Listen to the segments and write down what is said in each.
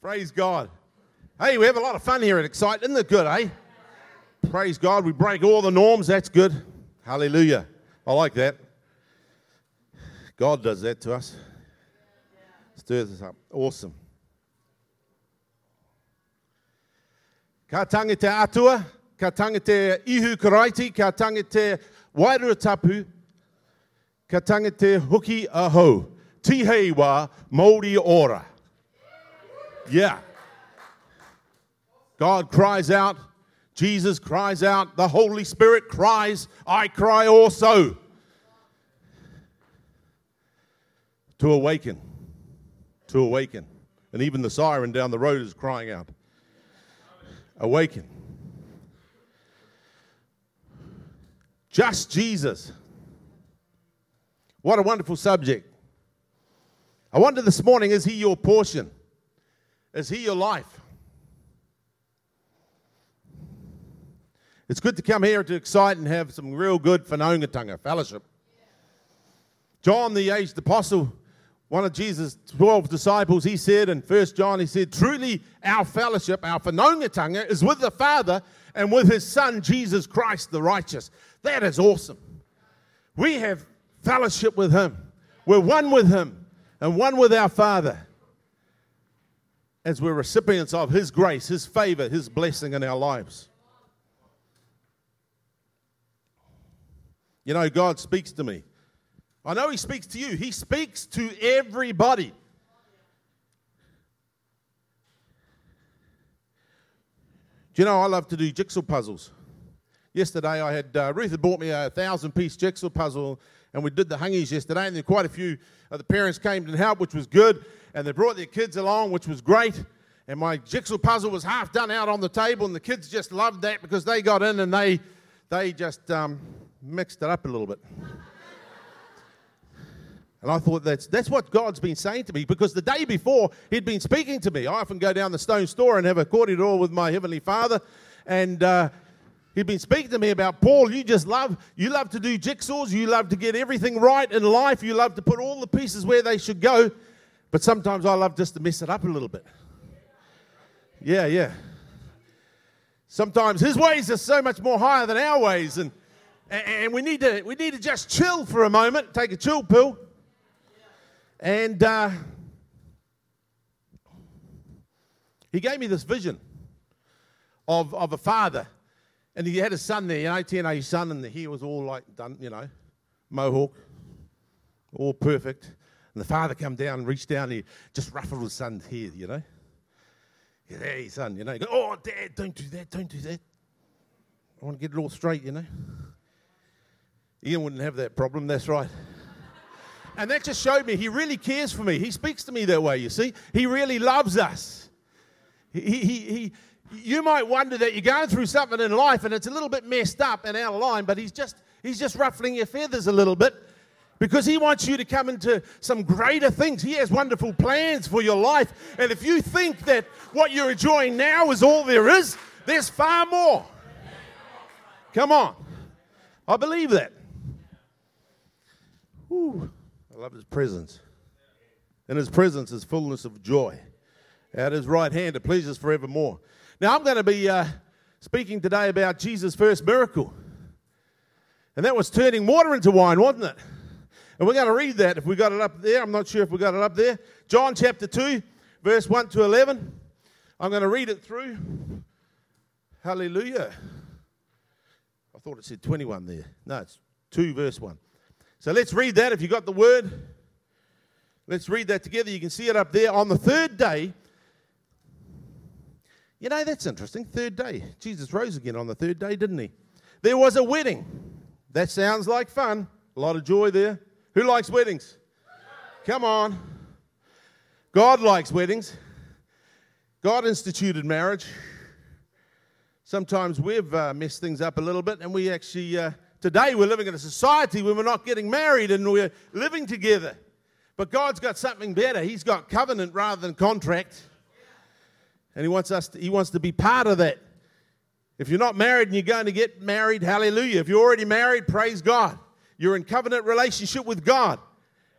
Praise God. Hey, we have a lot of fun here at Excite. Isn't it good, eh? Praise God. We break all the norms. That's good. Hallelujah. I like that. God does that to us. Stirs us up. Awesome. Ka tangi te atua, ka tangi te ihu karaiti, ka tangi te wairua tapu, ka tangi te hoki ahau. Tihei wa Māori ora. Yeah. God cries out. Jesus cries out. The Holy Spirit cries. I cry also. To awaken. To awaken. And even the siren down the road is crying out. Awaken. Just Jesus. What a wonderful subject. I wonder this morning is he your portion? Is he your life? It's good to come here to excite and have some real good whanaungatanga fellowship. John, the aged apostle, one of Jesus' 12 disciples, he said in 1 John, he said, Truly our fellowship, our whanaungatanga, is with the Father and with his Son, Jesus Christ the righteous. That is awesome. We have fellowship with him. We're one with him and one with our Father as we're recipients of his grace, his favor, his blessing in our lives. You know, God speaks to me. I know He speaks to you. He speaks to everybody. Do you know I love to do jigsaw puzzles? Yesterday I had, uh, Ruth had bought me a thousand piece jigsaw puzzle and we did the hangis yesterday and then quite a few of the parents came to help, which was good. And they brought their kids along, which was great. And my jigsaw puzzle was half done out on the table and the kids just loved that because they got in and they, they just um, mixed it up a little bit. And I thought that's, that's what God's been saying to me because the day before he'd been speaking to me. I often go down the stone store and have a cordial with my Heavenly Father. And uh, he'd been speaking to me about Paul, you just love, you love to do jigsaws. You love to get everything right in life. You love to put all the pieces where they should go. But sometimes I love just to mess it up a little bit. Yeah, yeah. Sometimes his ways are so much more higher than our ways. And, and we, need to, we need to just chill for a moment, take a chill pill and uh, he gave me this vision of, of a father. And he had a son there, you know, teenage son, and the hair was all like done, you know, mohawk, all perfect. And the father come down reached down and he just ruffled his son's hair, you know. Yeah, hey, son, you know. Go, oh, dad, don't do that, don't do that. I want to get it all straight, you know. Ian wouldn't have that problem, that's right. And that just showed me he really cares for me. He speaks to me that way, you see. He really loves us. He, he, he, you might wonder that you're going through something in life and it's a little bit messed up and out of line, but he's just, he's just ruffling your feathers a little bit because he wants you to come into some greater things. He has wonderful plans for your life. And if you think that what you're enjoying now is all there is, there's far more. Come on. I believe that. I love his presence. In his presence is fullness of joy. At his right hand are pleasures forevermore. Now, I'm going to be uh, speaking today about Jesus' first miracle. And that was turning water into wine, wasn't it? And we're going to read that if we got it up there. I'm not sure if we got it up there. John chapter 2, verse 1 to 11. I'm going to read it through. Hallelujah. I thought it said 21 there. No, it's 2, verse 1. So let's read that if you got the word. Let's read that together. You can see it up there. On the third day, you know, that's interesting. Third day. Jesus rose again on the third day, didn't he? There was a wedding. That sounds like fun. A lot of joy there. Who likes weddings? Come on. God likes weddings. God instituted marriage. Sometimes we've uh, messed things up a little bit and we actually. Uh, Today we're living in a society where we're not getting married and we're living together. But God's got something better. He's got covenant rather than contract. And he wants us to, he wants to be part of that. If you're not married and you're going to get married, hallelujah. If you're already married, praise God. You're in covenant relationship with God.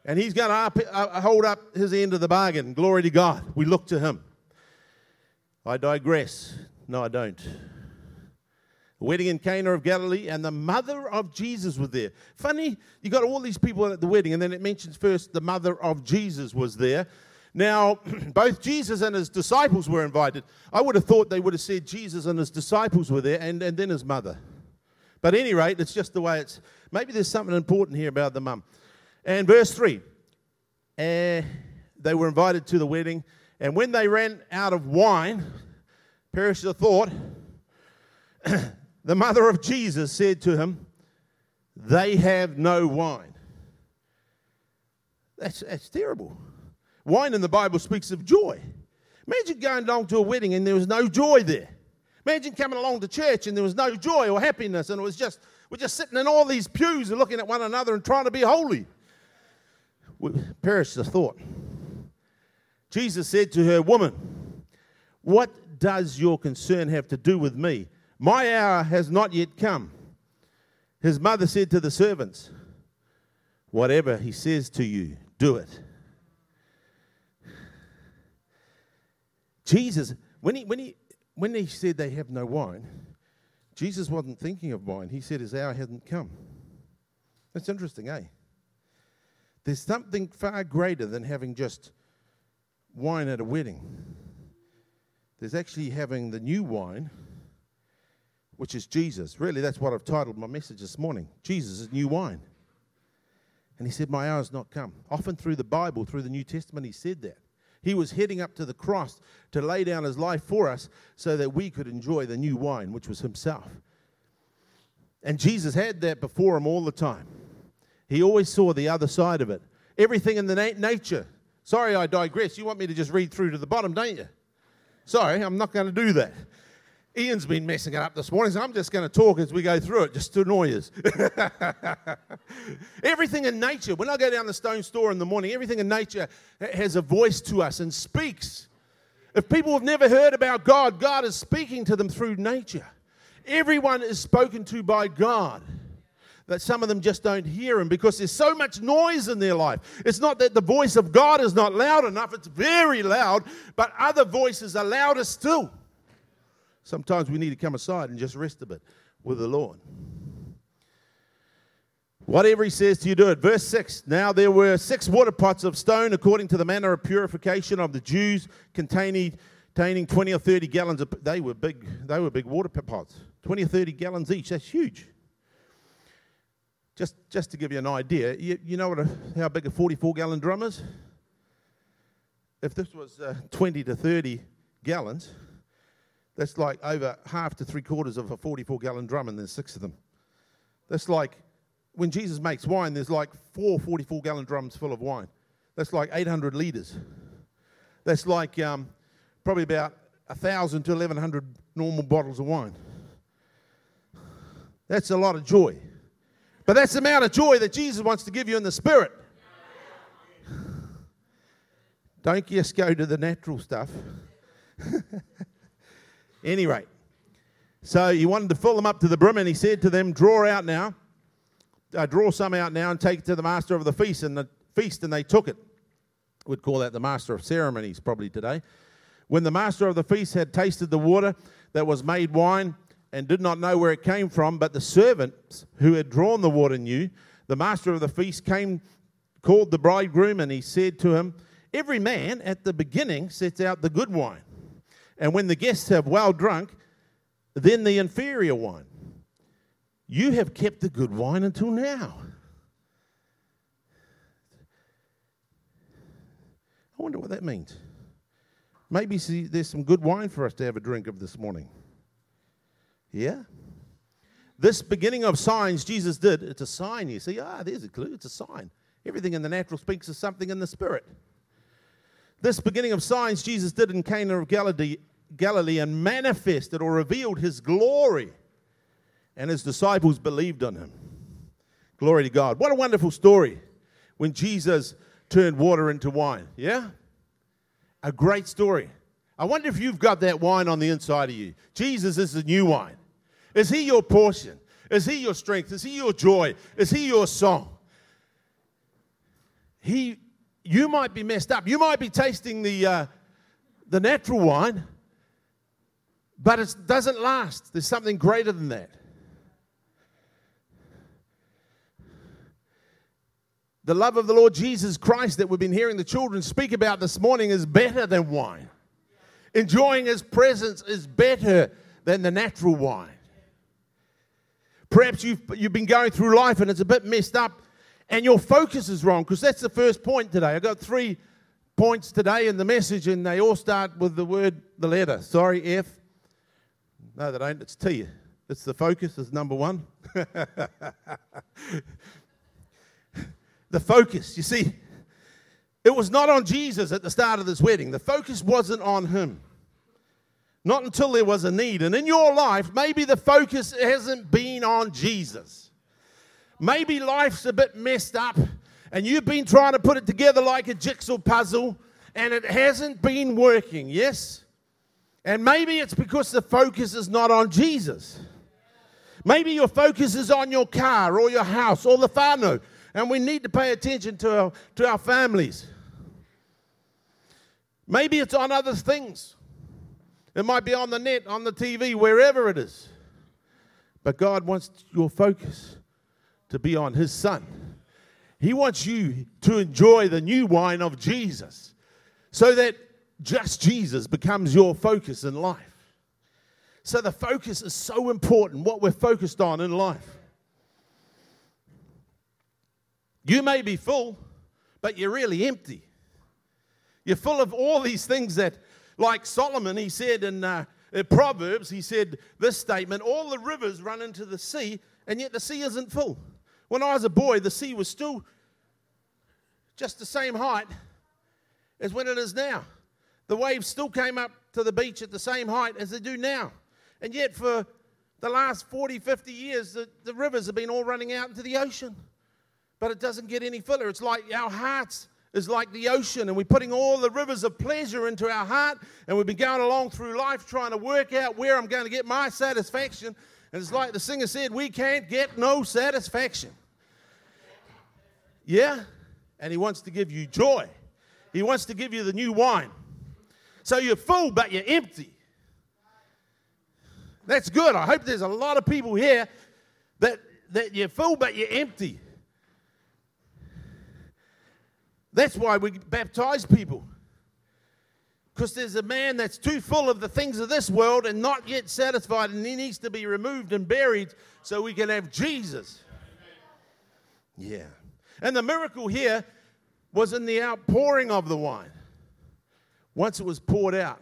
And he's going to up, uh, hold up his end of the bargain. Glory to God. We look to him. I digress. No, I don't. A wedding in Cana of Galilee, and the mother of Jesus was there. Funny, you got all these people at the wedding, and then it mentions first the mother of Jesus was there. Now, both Jesus and his disciples were invited. I would have thought they would have said Jesus and his disciples were there, and, and then his mother. But at any rate, it's just the way it's. Maybe there's something important here about the mum. And verse 3 uh, they were invited to the wedding, and when they ran out of wine, perish the thought, the mother of Jesus said to him, They have no wine. That's, that's terrible. Wine in the Bible speaks of joy. Imagine going along to a wedding and there was no joy there. Imagine coming along to church and there was no joy or happiness and it was just, we're just sitting in all these pews and looking at one another and trying to be holy. Perish the thought. Jesus said to her, Woman, what does your concern have to do with me? My hour has not yet come. His mother said to the servants, Whatever he says to you, do it. Jesus, when he, when, he, when he said they have no wine, Jesus wasn't thinking of wine. He said his hour hadn't come. That's interesting, eh? There's something far greater than having just wine at a wedding. There's actually having the new wine, which is Jesus. Really, that's what I've titled my message this morning Jesus is new wine. And he said, My hour's not come. Often through the Bible, through the New Testament, he said that. He was heading up to the cross to lay down his life for us so that we could enjoy the new wine, which was himself. And Jesus had that before him all the time. He always saw the other side of it. Everything in the na- nature. Sorry, I digress. You want me to just read through to the bottom, don't you? Sorry, I'm not going to do that. Ian's been messing it up this morning, so I'm just going to talk as we go through it, just to annoy us. everything in nature, when I go down the stone store in the morning, everything in nature has a voice to us and speaks. If people have never heard about God, God is speaking to them through nature. Everyone is spoken to by God. That some of them just don't hear Him because there's so much noise in their life. It's not that the voice of God is not loud enough, it's very loud, but other voices are louder still. Sometimes we need to come aside and just rest a bit with the Lord. Whatever he says to you, do it. Verse 6 Now there were six water pots of stone according to the manner of purification of the Jews, containing, containing 20 or 30 gallons of. They were big, they were big water pots. 20 or 30 gallons each. That's huge. Just, just to give you an idea, you, you know what a, how big a 44 gallon drum is? If this was uh, 20 to 30 gallons, that's like over half to three quarters of a 44 gallon drum, and there's six of them. That's like when Jesus makes wine, there's like four 44 gallon drums full of wine. That's like 800 liters. That's like um, probably about 1,000 to 1,100 normal bottles of wine. That's a lot of joy. But that's the amount of joy that Jesus wants to give you in the spirit. Don't just go to the natural stuff. Any rate, so he wanted to fill them up to the brim, and he said to them, Draw out now, uh, draw some out now, and take it to the master of the feast. And the feast, and they took it. We'd call that the master of ceremonies probably today. When the master of the feast had tasted the water that was made wine and did not know where it came from, but the servants who had drawn the water knew, the master of the feast came, called the bridegroom, and he said to him, Every man at the beginning sets out the good wine and when the guests have well drunk, then the inferior wine. You have kept the good wine until now. I wonder what that means. Maybe see, there's some good wine for us to have a drink of this morning. Yeah? This beginning of signs Jesus did, it's a sign. You see, ah, there's a clue, it's a sign. Everything in the natural speaks of something in the spirit. This beginning of signs Jesus did in Cana of Galilee, Galilee and manifested or revealed his glory, and his disciples believed on him. Glory to God. What a wonderful story when Jesus turned water into wine. Yeah? A great story. I wonder if you've got that wine on the inside of you. Jesus is the new wine. Is he your portion? Is he your strength? Is he your joy? Is he your song? He, you might be messed up. You might be tasting the, uh, the natural wine, But it doesn't last. There's something greater than that. The love of the Lord Jesus Christ that we've been hearing the children speak about this morning is better than wine. Enjoying his presence is better than the natural wine. Perhaps you've, you've been going through life and it's a bit messed up and your focus is wrong because that's the first point today. I've got three points today in the message and they all start with the word, the letter. Sorry, F. No, they don't. It's T. It's the focus is number one. the focus, you see, it was not on Jesus at the start of this wedding. The focus wasn't on him. Not until there was a need. And in your life, maybe the focus hasn't been on Jesus. Maybe life's a bit messed up and you've been trying to put it together like a jigsaw puzzle and it hasn't been working, yes? And maybe it's because the focus is not on Jesus. Maybe your focus is on your car or your house or the whānau. And we need to pay attention to our, to our families. Maybe it's on other things. It might be on the net, on the TV, wherever it is. But God wants your focus to be on His Son. He wants you to enjoy the new wine of Jesus so that just Jesus becomes your focus in life. So the focus is so important, what we're focused on in life. You may be full, but you're really empty. You're full of all these things that, like Solomon, he said in, uh, in Proverbs, he said this statement all the rivers run into the sea, and yet the sea isn't full. When I was a boy, the sea was still just the same height as when it is now. The waves still came up to the beach at the same height as they do now. And yet, for the last 40, 50 years, the, the rivers have been all running out into the ocean. But it doesn't get any fuller. It's like our hearts is like the ocean, and we're putting all the rivers of pleasure into our heart, and we've been going along through life trying to work out where I'm going to get my satisfaction. And it's like the singer said, we can't get no satisfaction. Yeah? And he wants to give you joy. He wants to give you the new wine. So you're full, but you're empty. That's good. I hope there's a lot of people here that, that you're full, but you're empty. That's why we baptize people. Because there's a man that's too full of the things of this world and not yet satisfied, and he needs to be removed and buried so we can have Jesus. Yeah. And the miracle here was in the outpouring of the wine. Once it was poured out,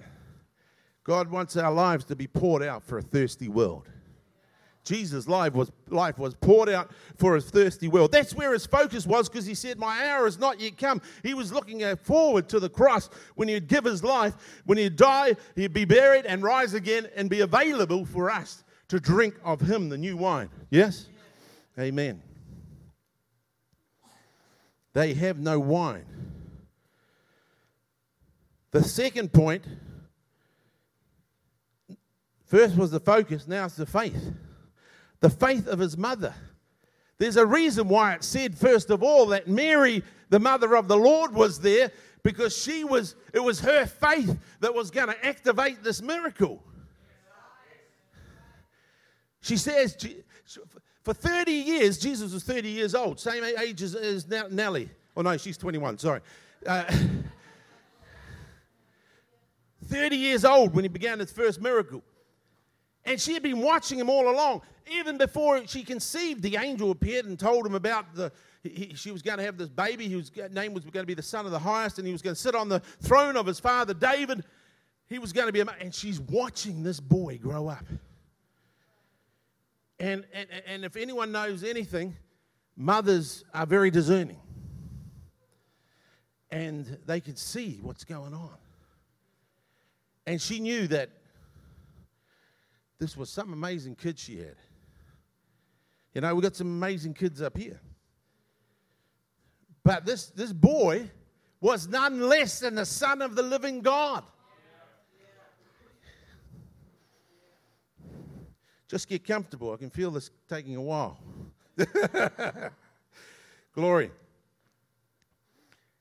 God wants our lives to be poured out for a thirsty world. Jesus' life was, life was poured out for a thirsty world. That's where his focus was because he said, My hour has not yet come. He was looking forward to the cross when he'd give his life, when he'd die, he'd be buried and rise again and be available for us to drink of him, the new wine. Yes? Amen. They have no wine. The second point first was the focus, now it's the faith. The faith of his mother. There's a reason why it said, first of all, that Mary, the mother of the Lord, was there because she was, it was her faith that was going to activate this miracle. She says, for 30 years, Jesus was 30 years old, same age as, as Nellie. Oh, no, she's 21, sorry. Uh, 30 years old when he began his first miracle. And she had been watching him all along. Even before she conceived, the angel appeared and told him about the. He, she was going to have this baby. His name was going to be the Son of the Highest, and he was going to sit on the throne of his father David. He was going to be, a, and she's watching this boy grow up. And, and, and if anyone knows anything, mothers are very discerning. And they could see what's going on. And she knew that this was some amazing kid she had. You know, we got some amazing kids up here. But this, this boy was none less than the son of the living God. Just get comfortable. I can feel this taking a while. Glory.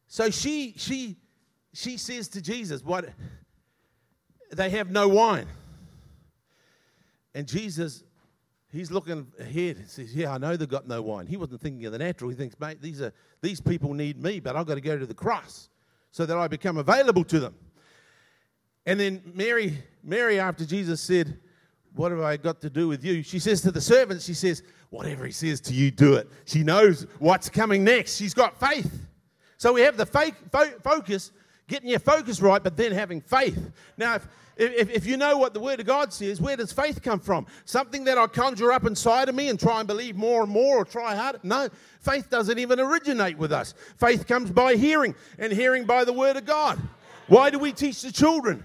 So she she she says to Jesus, "What? They have no wine." And Jesus, he's looking ahead. He says, Yeah, I know they've got no wine. He wasn't thinking of the natural. He thinks, Mate, these, are, these people need me, but I've got to go to the cross so that I become available to them. And then Mary, Mary, after Jesus said, What have I got to do with you? She says to the servants, She says, Whatever he says to you, do it. She knows what's coming next. She's got faith. So we have the fake, fo- focus, getting your focus right, but then having faith. Now, if, if, if you know what the Word of God says, where does faith come from? Something that I conjure up inside of me and try and believe more and more or try harder? No, faith doesn't even originate with us. Faith comes by hearing, and hearing by the Word of God. Why do we teach the children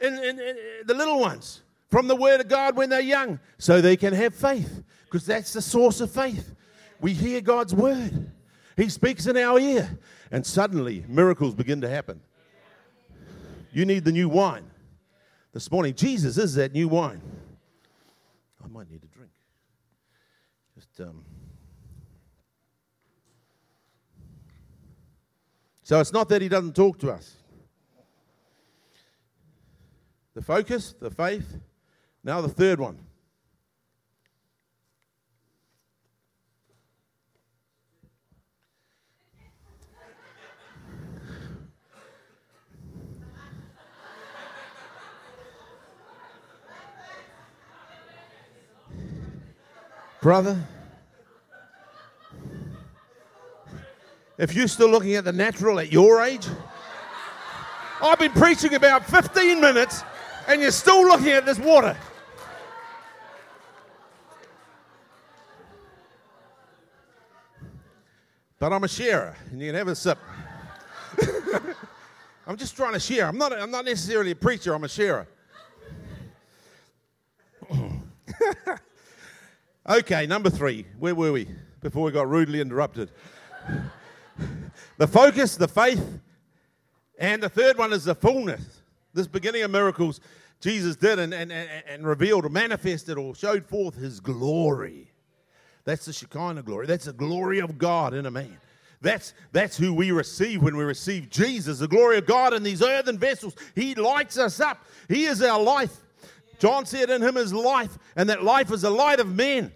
and, and, and uh, the little ones from the Word of God when they're young? So they can have faith, because that's the source of faith. We hear God's Word, He speaks in our ear, and suddenly miracles begin to happen. You need the new wine. This morning, Jesus is that new wine. I might need a drink. Just um. So it's not that he doesn't talk to us. The focus, the faith. Now the third one. Brother, if you're still looking at the natural at your age, I've been preaching about 15 minutes and you're still looking at this water. But I'm a sharer, and you can have a sip. I'm just trying to share. I'm not, I'm not necessarily a preacher, I'm a sharer. okay, number three. Where were we before we got rudely interrupted? the focus, the faith, and the third one is the fullness. This beginning of miracles Jesus did and, and, and revealed or manifested or showed forth his glory. That's the Shekinah glory. That's the glory of God in a man. That's, that's who we receive when we receive Jesus, the glory of God in these earthen vessels. He lights us up. He is our life. John said in him is life, and that life is the light of men.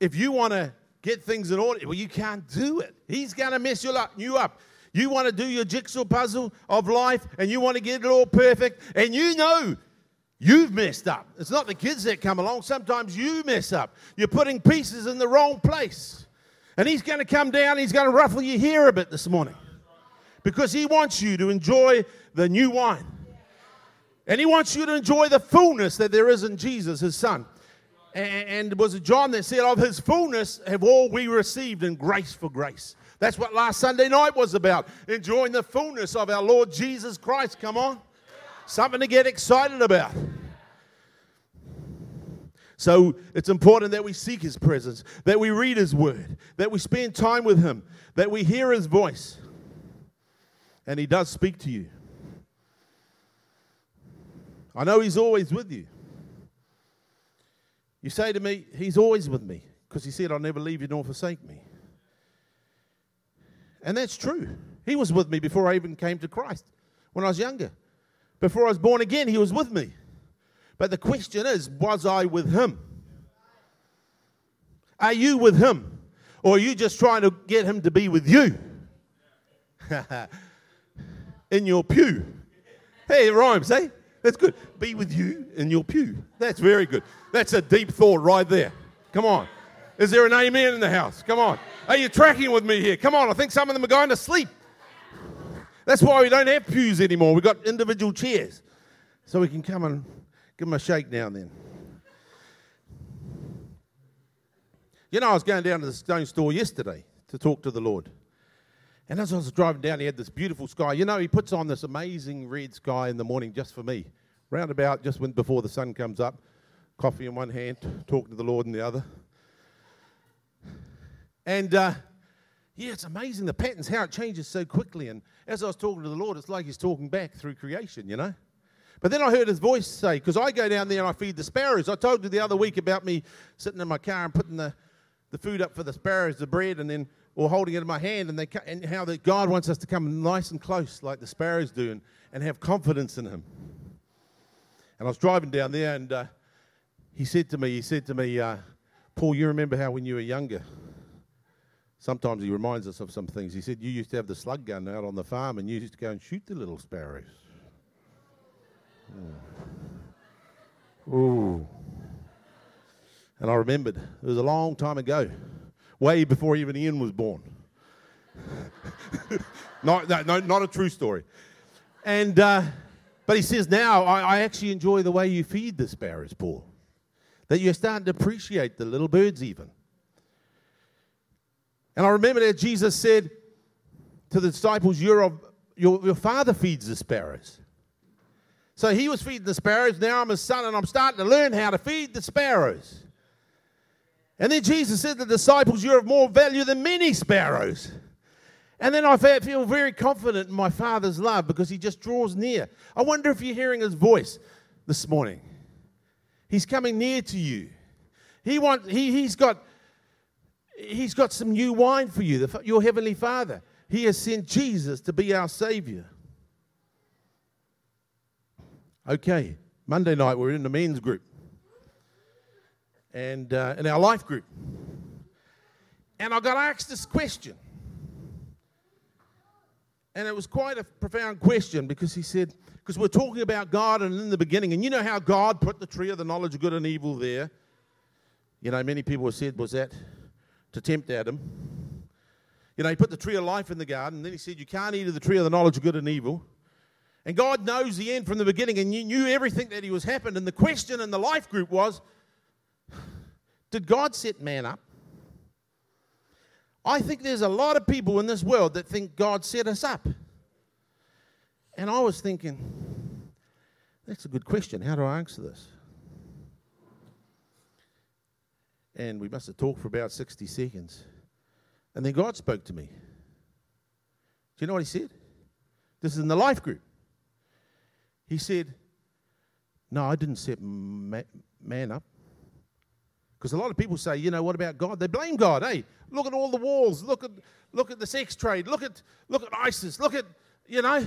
If you want to get things in order, well, you can't do it. He's going to mess you up. You up. You want to do your jigsaw puzzle of life, and you want to get it all perfect, and you know You've messed up. It's not the kids that come along. Sometimes you mess up. You're putting pieces in the wrong place. And he's going to come down, he's going to ruffle your hair a bit this morning because he wants you to enjoy the new wine. And he wants you to enjoy the fullness that there is in Jesus, his son. And it was John that said, Of his fullness have all we received in grace for grace? That's what last Sunday night was about. Enjoying the fullness of our Lord Jesus Christ. Come on. Something to get excited about. So it's important that we seek His presence, that we read His Word, that we spend time with Him, that we hear His voice. And He does speak to you. I know He's always with you. You say to me, He's always with me, because He said, I'll never leave you nor forsake me. And that's true. He was with me before I even came to Christ when I was younger. Before I was born again, He was with me. But the question is, was I with Him? Are you with Him? Or are you just trying to get Him to be with you? in your pew. Hey, it rhymes, eh? That's good. Be with you in your pew. That's very good. That's a deep thought right there. Come on. Is there an amen in the house? Come on. Are you tracking with me here? Come on. I think some of them are going to sleep. That's why we don't have pews anymore. We've got individual chairs. So we can come and give them a shake now and then. You know, I was going down to the stone store yesterday to talk to the Lord. And as I was driving down, he had this beautiful sky. You know, he puts on this amazing red sky in the morning just for me. Round about just when, before the sun comes up, coffee in one hand, talking to the Lord in the other. And uh, yeah, it's amazing the patterns, how it changes so quickly. And as I was talking to the Lord, it's like He's talking back through creation, you know? But then I heard His voice say, because I go down there and I feed the sparrows. I told you the other week about me sitting in my car and putting the, the food up for the sparrows, the bread, and then or holding it in my hand, and, they, and how that God wants us to come nice and close like the sparrows do and, and have confidence in Him. And I was driving down there, and uh, he said to me, he said to me, uh, Paul, you remember how when you were younger, sometimes he reminds us of some things. He said, You used to have the slug gun out on the farm and you used to go and shoot the little sparrows. Ooh. Ooh. And I remembered, it was a long time ago, way before even Ian was born. not, no, no, not a true story. And, uh, but he says now, I, I actually enjoy the way you feed the sparrows, Paul. That you're starting to appreciate the little birds, even. And I remember that Jesus said to the disciples, You're your, your father feeds the sparrows. So he was feeding the sparrows. Now I'm his son, and I'm starting to learn how to feed the sparrows. And then Jesus said to the disciples, You're of more value than many sparrows. And then I feel very confident in my Father's love because He just draws near. I wonder if you're hearing His voice this morning. He's coming near to you. He want, he, he's, got, he's got some new wine for you, the, your Heavenly Father. He has sent Jesus to be our Savior. Okay, Monday night we're in the men's group and uh, in our life group. And I got asked this question. And it was quite a profound question because he said, because we're talking about God and in the beginning, and you know how God put the tree of the knowledge of good and evil there. You know, many people have said, was that to tempt Adam? You know, he put the tree of life in the garden, and then he said, You can't eat of the tree of the knowledge of good and evil. And God knows the end from the beginning, and you knew everything that he was happened. And the question in the life group was, Did God set man up? I think there's a lot of people in this world that think God set us up. And I was thinking, that's a good question. How do I answer this? And we must have talked for about 60 seconds. And then God spoke to me. Do you know what he said? This is in the life group. He said, No, I didn't set man up. Because a lot of people say, you know, what about God? They blame God. Hey, look at all the walls. Look at look at the sex trade. Look at look at ISIS. Look at, you know,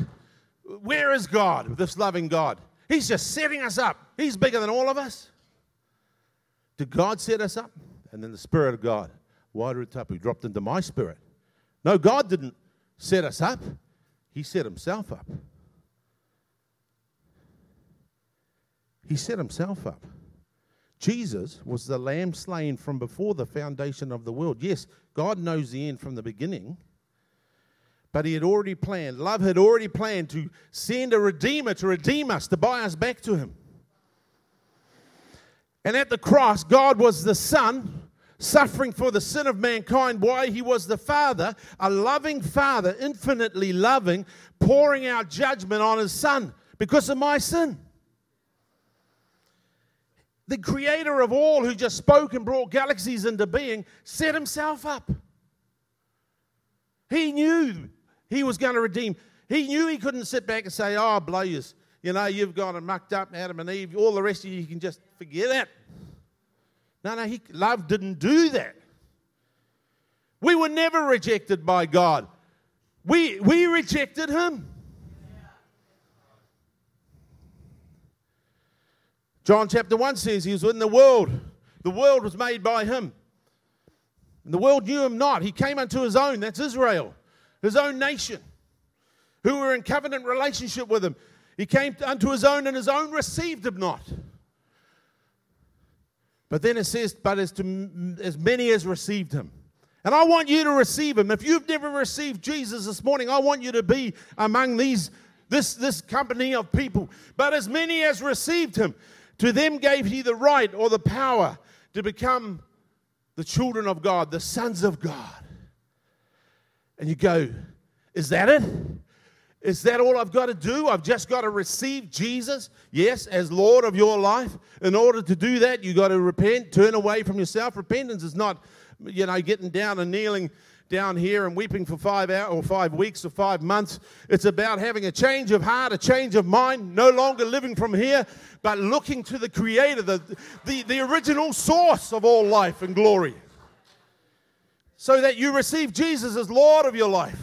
where is God, this loving God? He's just setting us up. He's bigger than all of us. Did God set us up? And then the Spirit of God, Wairua Tapu, dropped into my spirit. No, God didn't set us up. He set himself up. He set himself up. Jesus was the lamb slain from before the foundation of the world. Yes, God knows the end from the beginning, but He had already planned, love had already planned to send a Redeemer to redeem us, to buy us back to Him. And at the cross, God was the Son suffering for the sin of mankind. Why? He was the Father, a loving Father, infinitely loving, pouring out judgment on His Son because of my sin the creator of all, who just spoke and brought galaxies into being, set himself up. He knew he was going to redeem. He knew he couldn't sit back and say, Oh, Blaze, you know, you've gone and mucked up Adam and Eve. All the rest of you, you can just forget that. No, no, he, love didn't do that. We were never rejected by God, we, we rejected him. John chapter 1 says he was in the world. The world was made by him. And the world knew him not. He came unto his own, that's Israel, his own nation, who were in covenant relationship with him. He came unto his own, and his own received him not. But then it says, But as, to, as many as received him. And I want you to receive him. If you've never received Jesus this morning, I want you to be among these this, this company of people. But as many as received him, to them gave he the right or the power to become the children of God, the sons of God. And you go, Is that it? Is that all I've got to do? I've just got to receive Jesus, yes, as Lord of your life. In order to do that, you've got to repent, turn away from yourself. Repentance is not, you know, getting down and kneeling down here and weeping for five hours or five weeks or five months. It's about having a change of heart, a change of mind, no longer living from here, but looking to the Creator, the, the, the original source of all life and glory. So that you receive Jesus as Lord of your life.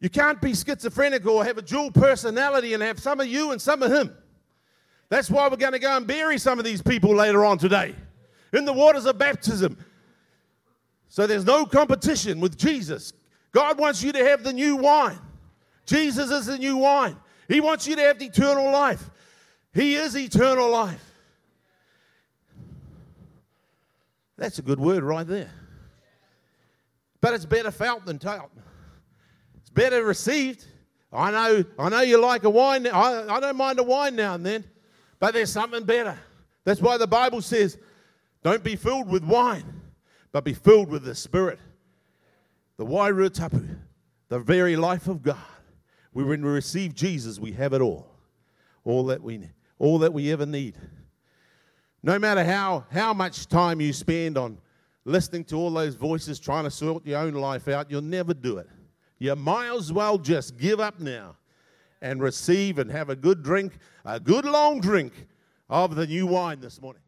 You can't be schizophrenic or have a dual personality and have some of you and some of Him. That's why we're going to go and bury some of these people later on today in the waters of baptism. So there's no competition with Jesus. God wants you to have the new wine. Jesus is the new wine. He wants you to have eternal life. He is eternal life. That's a good word right there. But it's better felt than taught. It's better received. I know, I know you like a wine. I, I don't mind a wine now and then, but there's something better. That's why the Bible says, don't be filled with wine, but be filled with the Spirit. The Wairua Tapu, the very life of God. We, When we receive Jesus, we have it all. All that we all that we ever need. No matter how, how much time you spend on listening to all those voices trying to sort your own life out, you'll never do it. You might as well just give up now and receive and have a good drink, a good long drink of the new wine this morning.